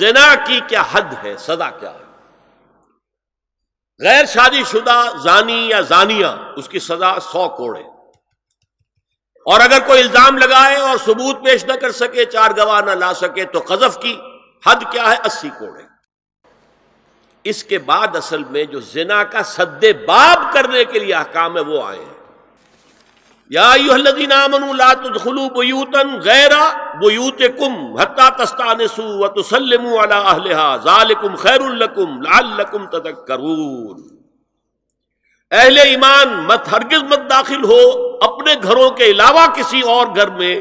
زنا کی کیا حد ہے، سزا کیا ہے؟ غیر شادی شدہ زانی یا زانیہ، اس کی سزا سو کوڑے اور اگر کوئی الزام لگائے اور ثبوت پیش نہ کر سکے، چار گواہ نہ لا سکے، تو قذف کی حد کیا ہے؟ اسی کوڑے اس کے بعد اصل میں جو زنا کا سد باب کرنے کے لیے احکام ہے، وہ آئے ہیں۔ یا ایوہ الذین آمنوا لا تدخلوا بیوتا غیر بیوتکم حتی تستانسوا وتسلموا علی اہلها ذالکم خیر لکم لعلکم تذکرون۔ اہل ایمان مت ہرگز مت داخل ہو اپنے گھروں کے علاوہ کسی اور گھر میں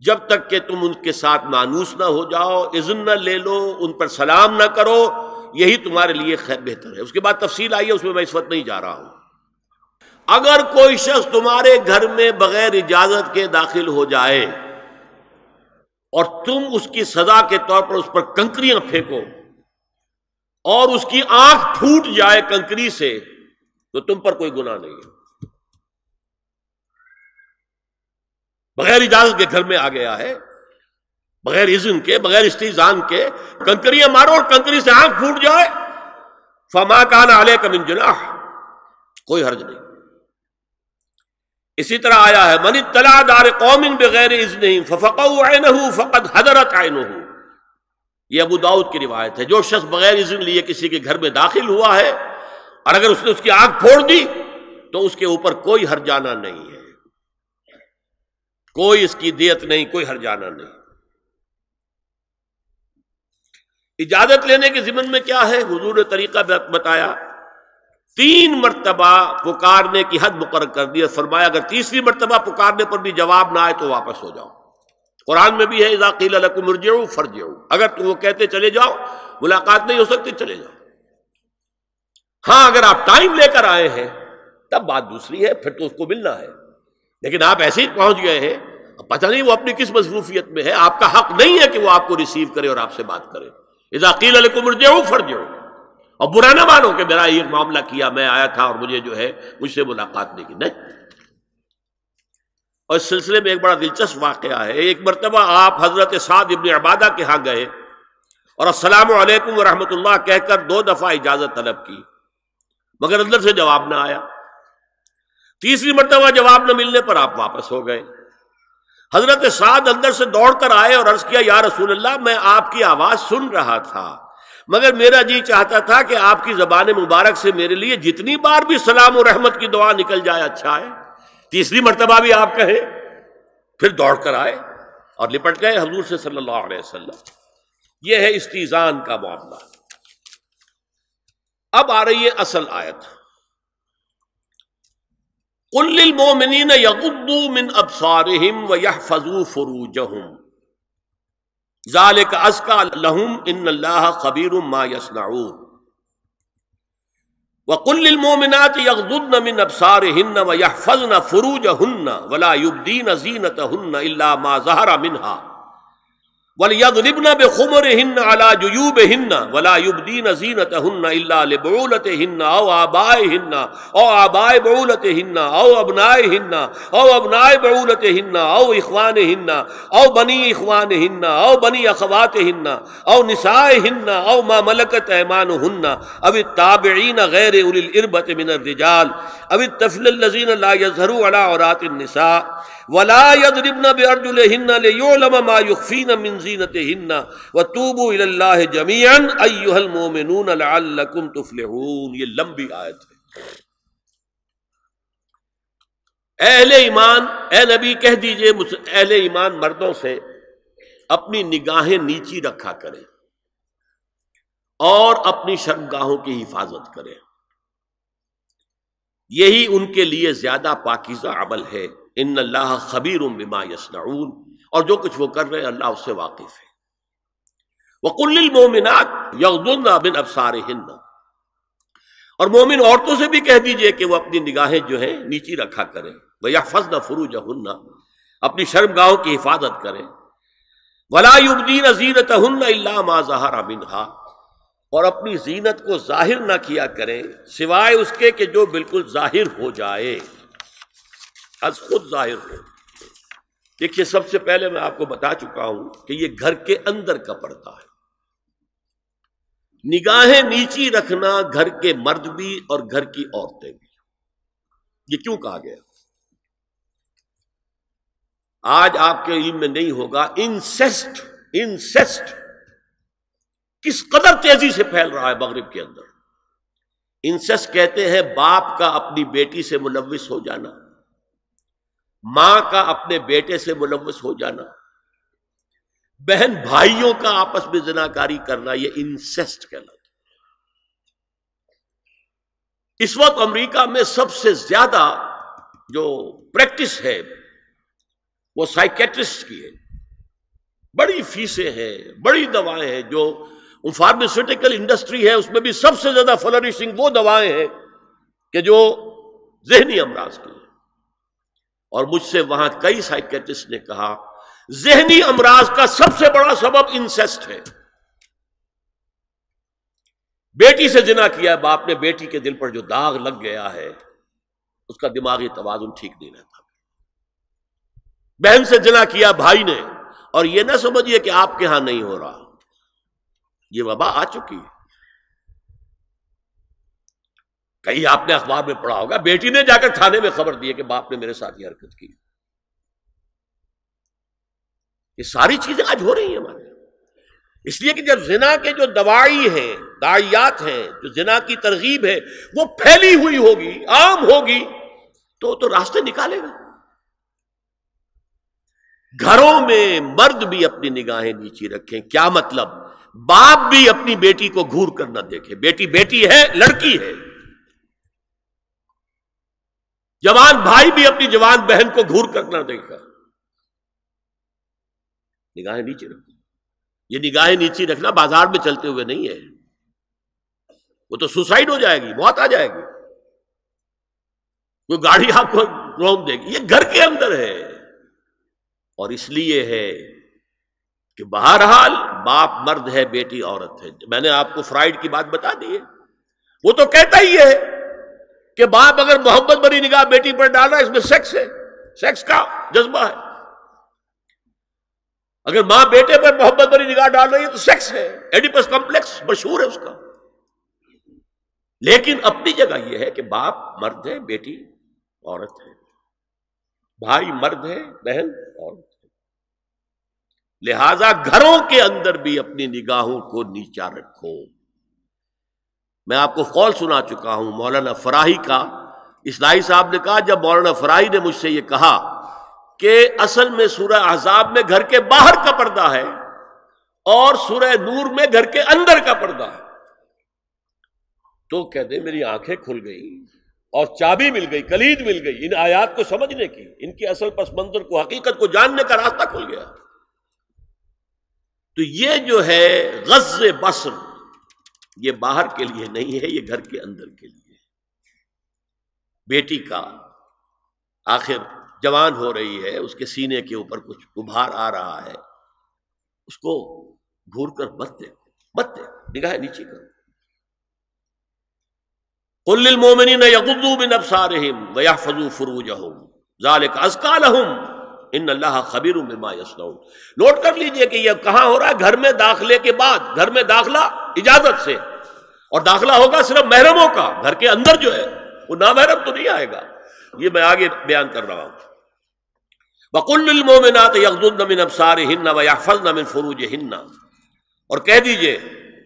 جب تک کہ تم ان کے ساتھ مانوس نہ ہو جاؤ، اذن نہ لے لو، ان پر سلام نہ کرو، یہی تمہارے لیے خیر بہتر ہے۔ اس کے بعد تفصیل آئی ہے، اس میں میں اس وقت نہیں جا رہا ہوں۔ اگر کوئی شخص تمہارے گھر میں بغیر اجازت کے داخل ہو جائے اور تم اس کی سزا کے طور پر اس پر کنکریاں پھینکو اور اس کی آنکھ پھوٹ جائے کنکری سے، تو تم پر کوئی گناہ نہیں ہے۔ بغیر اجازت کے گھر میں آ گیا ہے، بغیر اذن کے، بغیر استیزان کے، کنکریاں مارو اور کنکری سے آنکھ پھوٹ جائے۔ فما کان علیہ کا جناح۔ کوئی حرج نہیں۔ اسی طرح آیا ہے، من اطلاع دار قوم بغیر اذن ففقوا فقد حضرت عینہ یہ ابو داؤد کی روایت ہے، جو شخص بغیر اذن لیے کسی کے گھر میں داخل ہوا ہے اور اگر اس نے اس کی آنکھ پھوڑ دی تو اس کے اوپر کوئی ہر جانا نہیں ہے۔ کوئی اس کی دیت نہیں، کوئی ہر جانا نہیں۔ اجازت لینے کے ذمن میں کیا ہے؟ حضور نے طریقہ بتایا تین مرتبہ پکارنے کی حد مقرر کر دی فرمایا، اگر تیسری مرتبہ پکارنے پر بھی جواب نہ آئے تو واپس ہو جاؤ۔ قرآن میں بھی ہے اضاقیل مرجعو فرجعو اگر تم وہ کہتے چلے جاؤ، ملاقات نہیں ہو سکتی، چلے جاؤ۔ ہاں اگر آپ ٹائم لے کر آئے ہیں، تب بات دوسری ہے، پھر تو اس کو ملنا ہے۔ لیکن آپ ایسے ہی پہنچ گئے ہیں پتہ نہیں وہ اپنی کس مصروفیت میں ہے۔ آپ کا حق نہیں ہے کہ وہ آپ کو ریسیو کرے اور آپ سے بات کرے۔ ذاکیل علیہ کو مرجے ہوں فرجے اور برا نہ مانو کہ میرا یہ معاملہ کیا میں آیا تھا اور مجھے جو ہے مجھ سے ملاقات نہیں کی، نہیں۔ اور اس سلسلے میں ایک بڑا دلچسپ واقعہ ہے۔ ایک مرتبہ آپ حضرت سعد ابن عبادہ کے ہاں گئے اور السلام علیکم ورحمۃ اللہ کہہ کر دو دفعہ اجازت طلب کی، مگر اندر سے جواب نہ آیا۔ تیسری مرتبہ جواب نہ ملنے پر آپ واپس ہو گئے۔ حضرت سعد اندر سے دوڑ کر آئے اور عرض کیا، یا رسول اللہ، میں آپ کی آواز سن رہا تھا۔ مگر میرا جی چاہتا تھا کہ آپ کی زبان مبارک سے میرے لیے جتنی بار بھی سلام و رحمت کی دعا نکل جائے اچھا ہے۔ تیسری مرتبہ بھی آپ کہیں، پھر دوڑ کر آئے اور لپٹ گئے حضور سے صلی اللہ علیہ وسلم۔ یہ ہے استیزان کا معاملہ۔ اب آ رہی ہے اصل آیت۔ قل للمؤمنین یغضوا من ابصارهم ويحفظوا فروجهم ذالک ازکا لہم ان اللہ خبیر ما یصنعون. وقل للمؤمنات یغضضن من ابصارهن ويحفظن فروجهن ولا يبدين زينتهن الا ما ظهر منها. وَلْيَضْرِبْنَ بِخُمُرِهِنَّ عَلَى جُيُوبِهِنَّ وَلَا يُبْدِينَ زِينَتَهُنَّ إِلَّا لِبُعُولَتِهِنَّ أَوْ آبَائِهِنَّ أَوْ آبَاءِ بُعُولَتِهِنَّ أَوْ أَبْنَائِهِنَّ أَوْ أَبْنَاءِ بُعُولَتِهِنَّ أَوْ إِخْوَانِهِنَّ أَوْ بَنِي إِخْوَانِهِنَّ أَوْ بَنِي أَخَوَاتِهِنَّ أَوْ نِسَائِهِنَّ أَوْ مَا مَلَكَتْ أَيْمَانُهُنَّ أَوِ التَّابِعِينَ غَيْرِ أُولِي الْإِرْبَةِ مِنَ الرِّجَالِ أَوِ الطَّفْلِ الَّذِينَ لَا يَظْهَرُوا عَلَى عَوْرَاتِ النِّسَاءِ ولا يضربن بارجلهن ليعلم ما يخفين من زينتهن وتوبوا الى الله جميعا ايها المؤمنون لعلكم تفلحون یہ لمبی آیت ہے۔ اہل ایمان، اے نبی کہہ دیجیے اہل ایمان مردوں سے اپنی نگاہیں نیچی رکھا کریں اور اپنی شرمگاہوں کی حفاظت کریں۔ یہی ان کے لیے زیادہ پاکیزہ عمل ہے۔ ان اللہ خبیر بما یسنعون اور جو کچھ وہ کر رہے ہیں، اللہ اس سے واقف ہے۔ وہ کل المومنات یغضن بن ابسار ہند اور مومن عورتوں سے بھی کہہ دیجیے کہ وہ اپنی نگاہیں جو ہیں نیچی رکھا کریں۔ وہ یا فض فروج اپنی شرم گاہوں کی حفاظت کریں۔ ولا یبدین زینت ہن اللہ ما ظہر منہا اور اپنی زینت کو ظاہر نہ کیا کریں، سوائے اس کے کہ جو بالکل ظاہر ہو جائے۔ از خود ظاہر ہو۔ دیکھیے سب سے پہلے میں آپ کو بتا چکا ہوں کہ یہ گھر کے اندر کا پڑتا ہے۔ نگاہیں نیچی رکھنا گھر کے مرد بھی اور گھر کی عورتیں بھی۔ یہ کیوں کہا گیا؟ آج آپ کے علم میں نہیں ہوگا انسیسٹ انسیسٹ۔ کس قدر تیزی سے پھیل رہا ہے مغرب کے اندر۔ انسیسٹ کہتے ہیں باپ کا اپنی بیٹی سے ملوث ہو جانا۔ ماں کا اپنے بیٹے سے ملوث ہو جانا، بہن بھائیوں کا آپس میں زناکاری کرنا، یہ انسیسٹ کہلاتا اس وقت امریکہ میں سب سے زیادہ جو پریکٹس ہے، وہ سائکیٹرسٹ کی ہے۔ بڑی فیسیں ہیں، بڑی دوائیں ہیں، جو فارماسیوٹیکل انڈسٹری ہے، اس میں بھی سب سے زیادہ فلرشنگ وہ دوائیں ہیں کہ جو ذہنی امراض کی ہیں۔ اور مجھ سے وہاں کئی سائکیٹرسٹ نے کہا، ذہنی امراض کا سب سے بڑا سبب انسیسٹ ہے۔ بیٹی سے جنا کیا باپ نے بیٹی کے دل پر جو داغ لگ گیا ہے، اس کا دماغی توازن ٹھیک نہیں رہتا۔ بہن سے جنا کیا بھائی نے، اور یہ نہ سمجھیے کہ آپ کے ہاں نہیں ہو رہا۔ یہ وبا آ چکی ہے۔ کئی آپ نے اخبار میں پڑھا ہوگا، بیٹی نے جا کر تھانے میں خبر دی کہ باپ نے میرے ساتھ یہ حرکت کی۔ یہ ساری چیزیں آج ہو رہی ہیں ہمارے۔ اس لیے کہ جب زنا کے جو دوائی ہیں دائیات ہیں، جو زنا کی ترغیب ہے، وہ پھیلی ہوئی ہوگی، عام ہوگی، تو تو راستے نکالے گا۔ گھروں میں مرد بھی اپنی نگاہیں نیچی رکھیں، کیا مطلب؟ باپ بھی اپنی بیٹی کو گور کر نہ دیکھے۔ بیٹی بیٹی ہے، لڑکی ہے۔ جوان بھائی بھی اپنی جوان بہن کو گور کر نہ دیکھا نگاہیں نیچے رکھو یہ نگاہیں نیچے رکھنا بازار میں چلتے ہوئے نہیں ہے۔ وہ تو سوسائڈ ہو جائے گی، موت آ جائے گی۔ کوئی گاڑی آپ کو روم دے گی۔ یہ گھر کے اندر ہے۔ اور اس لیے ہے کہ بہرحال باپ مرد ہے، بیٹی عورت ہے۔ میں نے آپ کو فرائڈ کی بات بتا دی ہے۔ وہ تو کہتا ہی ہے۔ کہ باپ اگر محبت بری نگاہ بیٹی پر ڈالا اس میں سیکس ہے۔ سیکس کا جذبہ ہے۔ اگر ماں بیٹے پر محبت بری نگاہ ڈال رہی ہے تو سیکس ہے۔ ایڈیپس کمپلیکس مشہور ہے اس کا۔ لیکن اپنی جگہ یہ ہے کہ باپ مرد ہے، بیٹی عورت ہے۔ بھائی مرد ہے، بہن عورت ہے۔ لہذا گھروں کے اندر بھی اپنی نگاہوں کو نیچا رکھو۔ میں آپ کو قول سنا چکا ہوں مولانا فراہی کا۔ اسلائی صاحب نے کہا، جب مولانا فراہی نے مجھ سے یہ کہا کہ اصل میں سورہ احزاب میں گھر کے باہر کا پردہ ہے اور سورہ نور میں گھر کے اندر کا پردہ ہے۔ تو کہتے میری آنکھیں کھل گئی اور چابی مل گئی، کلید مل گئی۔ ان آیات کو سمجھنے کی، ان کی اصل پس منظر کو، حقیقت کو جاننے کا راستہ کھل گیا۔ تو یہ جو ہے غز بسر یہ باہر کے لیے نہیں ہے، یہ گھر کے اندر کے لیے بیٹی کا آخر جوان ہو رہی ہے، اس کے سینے کے اوپر کچھ ابھار آ رہا ہے۔ اس کو گھور کر مت دے مت دے نگاہ نیچے کرو۔ قل للمؤمنین یغضوا من ابصارهم ويحفظوا فروجهم ذلك ازکا لهم ان اللہ خبیر بما یصنعون۔ نوٹ کر لیجیے کہ یہ کہاں ہو رہا ہے؟ گھر میں داخلے کے بعد، گھر میں داخلہ اجازت سے۔ اور داخلہ ہوگا صرف محرموں کا۔ گھر کے اندر جو ہے، وہ نامحرم تو نہیں آئے گا۔ یہ میں آگے بیان کر رہا ہوں۔ بکل المومنات یغضن من ابصارهن ويحفظن من فروجهن۔ اور کہہ دیجیے،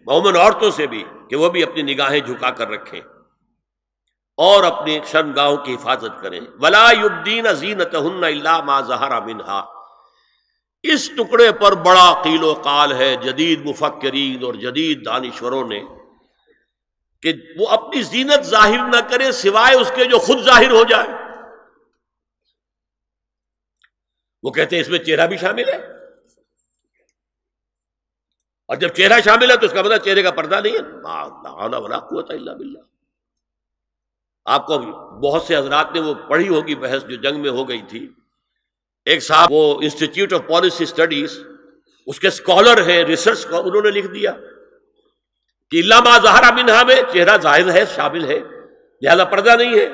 مومن عورتوں سے بھی، کہ وہ بھی اپنی نگاہیں جھکا کر رکھیں۔ اور اپنی شرمگاہوں کی حفاظت کریں۔ ولا یبدین زینتهن الا ما ظهر منها۔ اس ٹکڑے پر بڑا قیل و قال ہے جدید مفکرین اور جدید دانشوروں نے کہ وہ اپنی زینت ظاہر نہ کرے سوائے اس کے جو خود ظاہر ہو جائے۔ وہ کہتے ہیں اس میں چہرہ بھی شامل ہے۔ اور جب چہرہ شامل ہے تو اس کا مطلب چہرے کا پردہ نہیں ہے۔ قوت اللہ بلّہ آپ کو بہت سے حضرات نے وہ پڑھی ہوگی بحث جو جنگ میں ہو گئی تھی۔ ایک صاحب وہ انسٹیٹیوٹ آف پالیسی اسٹڈیز اس کے اسکالر ہیں ریسرچ کا انہوں نے لکھ دیا۔ کہ علامہ زہرا منہا میں چہرہ ظاہر ہے، شامل ہے، لہذا پردہ نہیں ہے۔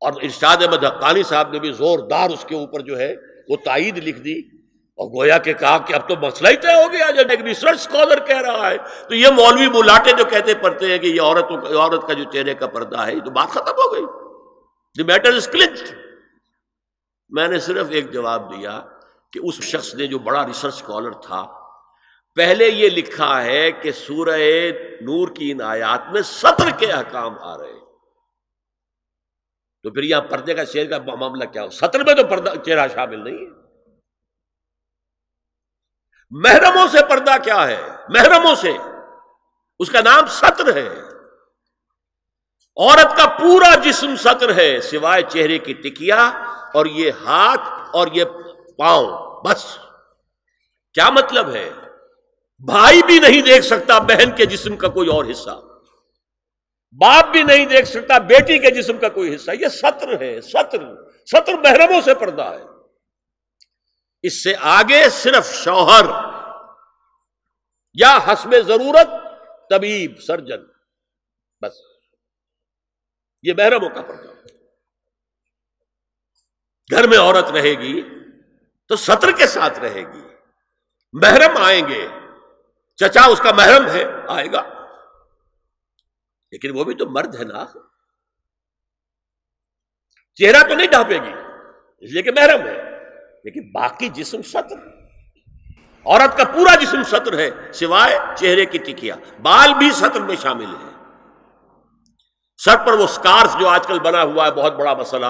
اور ارشاد احمد حقانی صاحب نے بھی زوردار اس کے اوپر جو ہے وہ تائید لکھ دی۔ اور گویا کہ کہا کہ اب تو مسئلہ ہی طے ہو گیا جب ایک ریسرچ اسکالر کہہ رہا ہے، تو یہ مولوی بلاٹے جو کہتے پڑتے ہیں کہ یہ عورت عورت کا جو چہرے کا پردہ ہے، یہ تو بات ختم ہو گئی۔ دی میٹر از کلچ میں نے صرف ایک جواب دیا کہ اس شخص نے جو بڑا ریسرچ اسکالر تھا، پہلے یہ لکھا ہے کہ سورہ نور کی ان آیات میں سطر کے احکام آ رہے تو پھر یہاں پردے کا شیر کا معاملہ کیا ہو؟ سطر میں تو پردہ چہرہ شامل نہیں ہے۔ محرموں سے پردہ کیا ہے؟ محرموں سے۔ اس کا نام سطر ہے۔ عورت کا پورا جسم سطر ہے، سوائے چہرے کی ٹکیا اور یہ ہاتھ اور یہ پاؤں۔ بس۔ کیا مطلب ہے؟ بھائی بھی نہیں دیکھ سکتا بہن کے جسم کا کوئی اور حصہ۔ باپ بھی نہیں دیکھ سکتا بیٹی کے جسم کا کوئی حصہ۔ یہ سطر ہے، سطر۔ سطر محرموں سے پردہ ہے۔ اس سے آگے صرف شوہر یا حسب ضرورت طبیب، سرجن، بس۔ یہ محرموں کا پردہ۔ گھر میں عورت رہے گی تو سطر کے ساتھ رہے گی۔ محرم آئیں گے۔ چچا اس کا محرم ہے، آئے گا۔ لیکن وہ بھی تو مرد ہے نا۔ چہرہ تو نہیں ڈھانپے گی، اس لیے کہ محرم ہے۔ لیکن باقی جسم سطر عورت کا پورا جسم سطر ہے، سوائے چہرے کی ٹکیا بال بھی سطر میں شامل ہے۔ سر پر وہ سکارف جو آج کل بنا ہوا ہے، بہت بڑا مسئلہ۔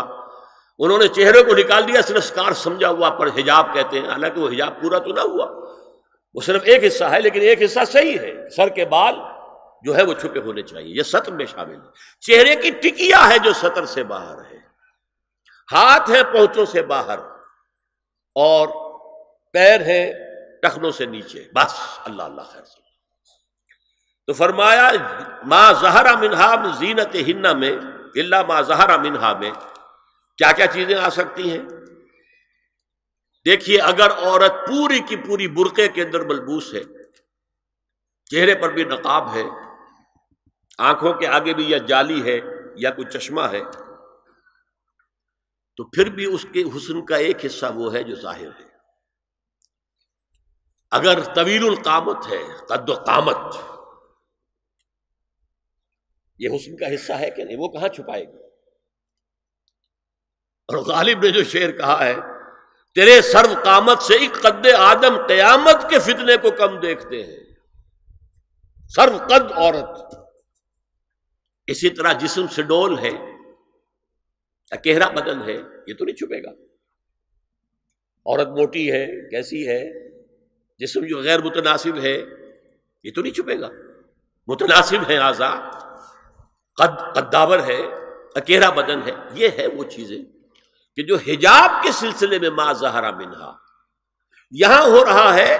انہوں نے چہرے کو نکال دیا، صرف سکارف سمجھا ہوا پر حجاب کہتے ہیں۔ حالانکہ وہ حجاب پورا تو نہ ہوا۔ وہ صرف ایک حصہ ہے، لیکن ایک حصہ صحیح ہے۔ سر کے بال جو ہے، وہ چھپے ہونے چاہیے۔ یہ سطر میں شامل ہے۔ چہرے کی ٹکیا ہے جو سطر سے باہر ہے۔ ہاتھ ہے پہنچوں سے باہر۔ اور پیر ہے ٹخنوں سے نیچے۔ بس، اللہ اللہ، خیر۔ تو فرمایا ماں زہرا منہا زینت ہننا میں اللہ ماں زہرا منہا میں کیا کیا چیزیں آ سکتی ہیں؟ دیکھیے، اگر عورت پوری کی پوری برقے کے اندر ملبوس ہے، چہرے پر بھی نقاب ہے، آنکھوں کے آگے بھی یا جالی ہے یا کوئی چشمہ ہے تو پھر بھی اس کے حسن کا ایک حصہ وہ ہے جو ظاہر ہے۔ اگر طویل القامت ہے، قد و قامت، یہ حسن کا حصہ ہے کہ نہیں؟ وہ کہاں چھپائے گا اور غالب نے جو شعر کہا ہے، تیرے سرو قامت سے ایک قد آدم قیامت کے فتنے کو کم دیکھتے ہیں۔ سرو قد عورت۔ اسی طرح جسم سے ڈول ہے۔ اکیرا بدن ہے، یہ تو نہیں چھپے گا۔ عورت موٹی ہے، کیسی ہے، جسم جو غیر متناسب ہے، یہ تو نہیں چھپے گا۔ متناسب ہے آزاد قد قداور ہے، اکیرا بدن ہے۔ یہ ہے وہ چیزیں کہ جو حجاب کے سلسلے میں ما زہرا منہا۔ یہاں ہو رہا ہے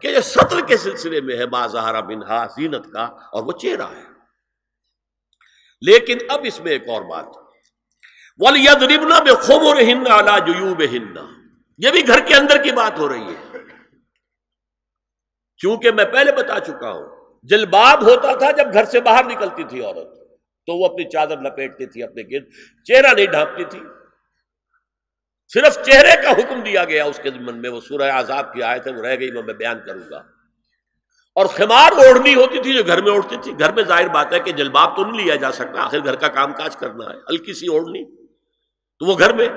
کہ جو سطر کے سلسلے میں ہے ما زہرا منہا، زینت کا، اور وہ چہرہ ہے۔ لیکن اب اس میں ایک اور بات۔ ولید ربنا بے خوب ہننا جیوب یہ بھی گھر کے اندر کی بات ہو رہی ہے۔ کیونکہ میں پہلے بتا چکا ہوں، جلباب ہوتا تھا جب گھر سے باہر نکلتی تھی عورت، تو وہ اپنی چادر لپیٹتی تھی اپنے گرد، چہرہ نہیں ڈھانپتی تھی۔ صرف چہرے کا حکم دیا گیا اس کے ذمن میں، وہ سورہ عذاب کی آیت ہے، وہ رہ گئی وہ میں بیان کروں گا۔ اور خمار اوڑھنی ہوتی تھی جو گھر میں اوڑھتی تھی۔ گھر میں ظاہر بات ہے کہ جلباب تو نہیں لیا جا سکتا، آخر گھر کا کام کاج کرنا ہے، ہلکی سی اوڑھنی۔ تو وہ گھر میں۔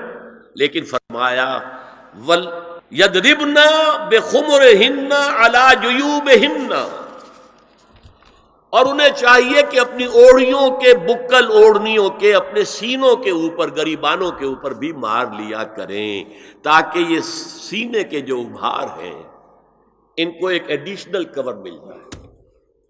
لیکن فرمایا، ول یدربنا بے خمر ہننا اللہ جیوب ہننا اور انہیں چاہیے کہ اپنی اوڑھیوں کے بکل اوڑھنیوں کے، اپنے سینوں کے اوپر، گریبانوں کے اوپر بھی مار لیا کریں، تاکہ یہ سینے کے جو ابھار ہیں، ان کو ایک ایڈیشنل کور مل جائے۔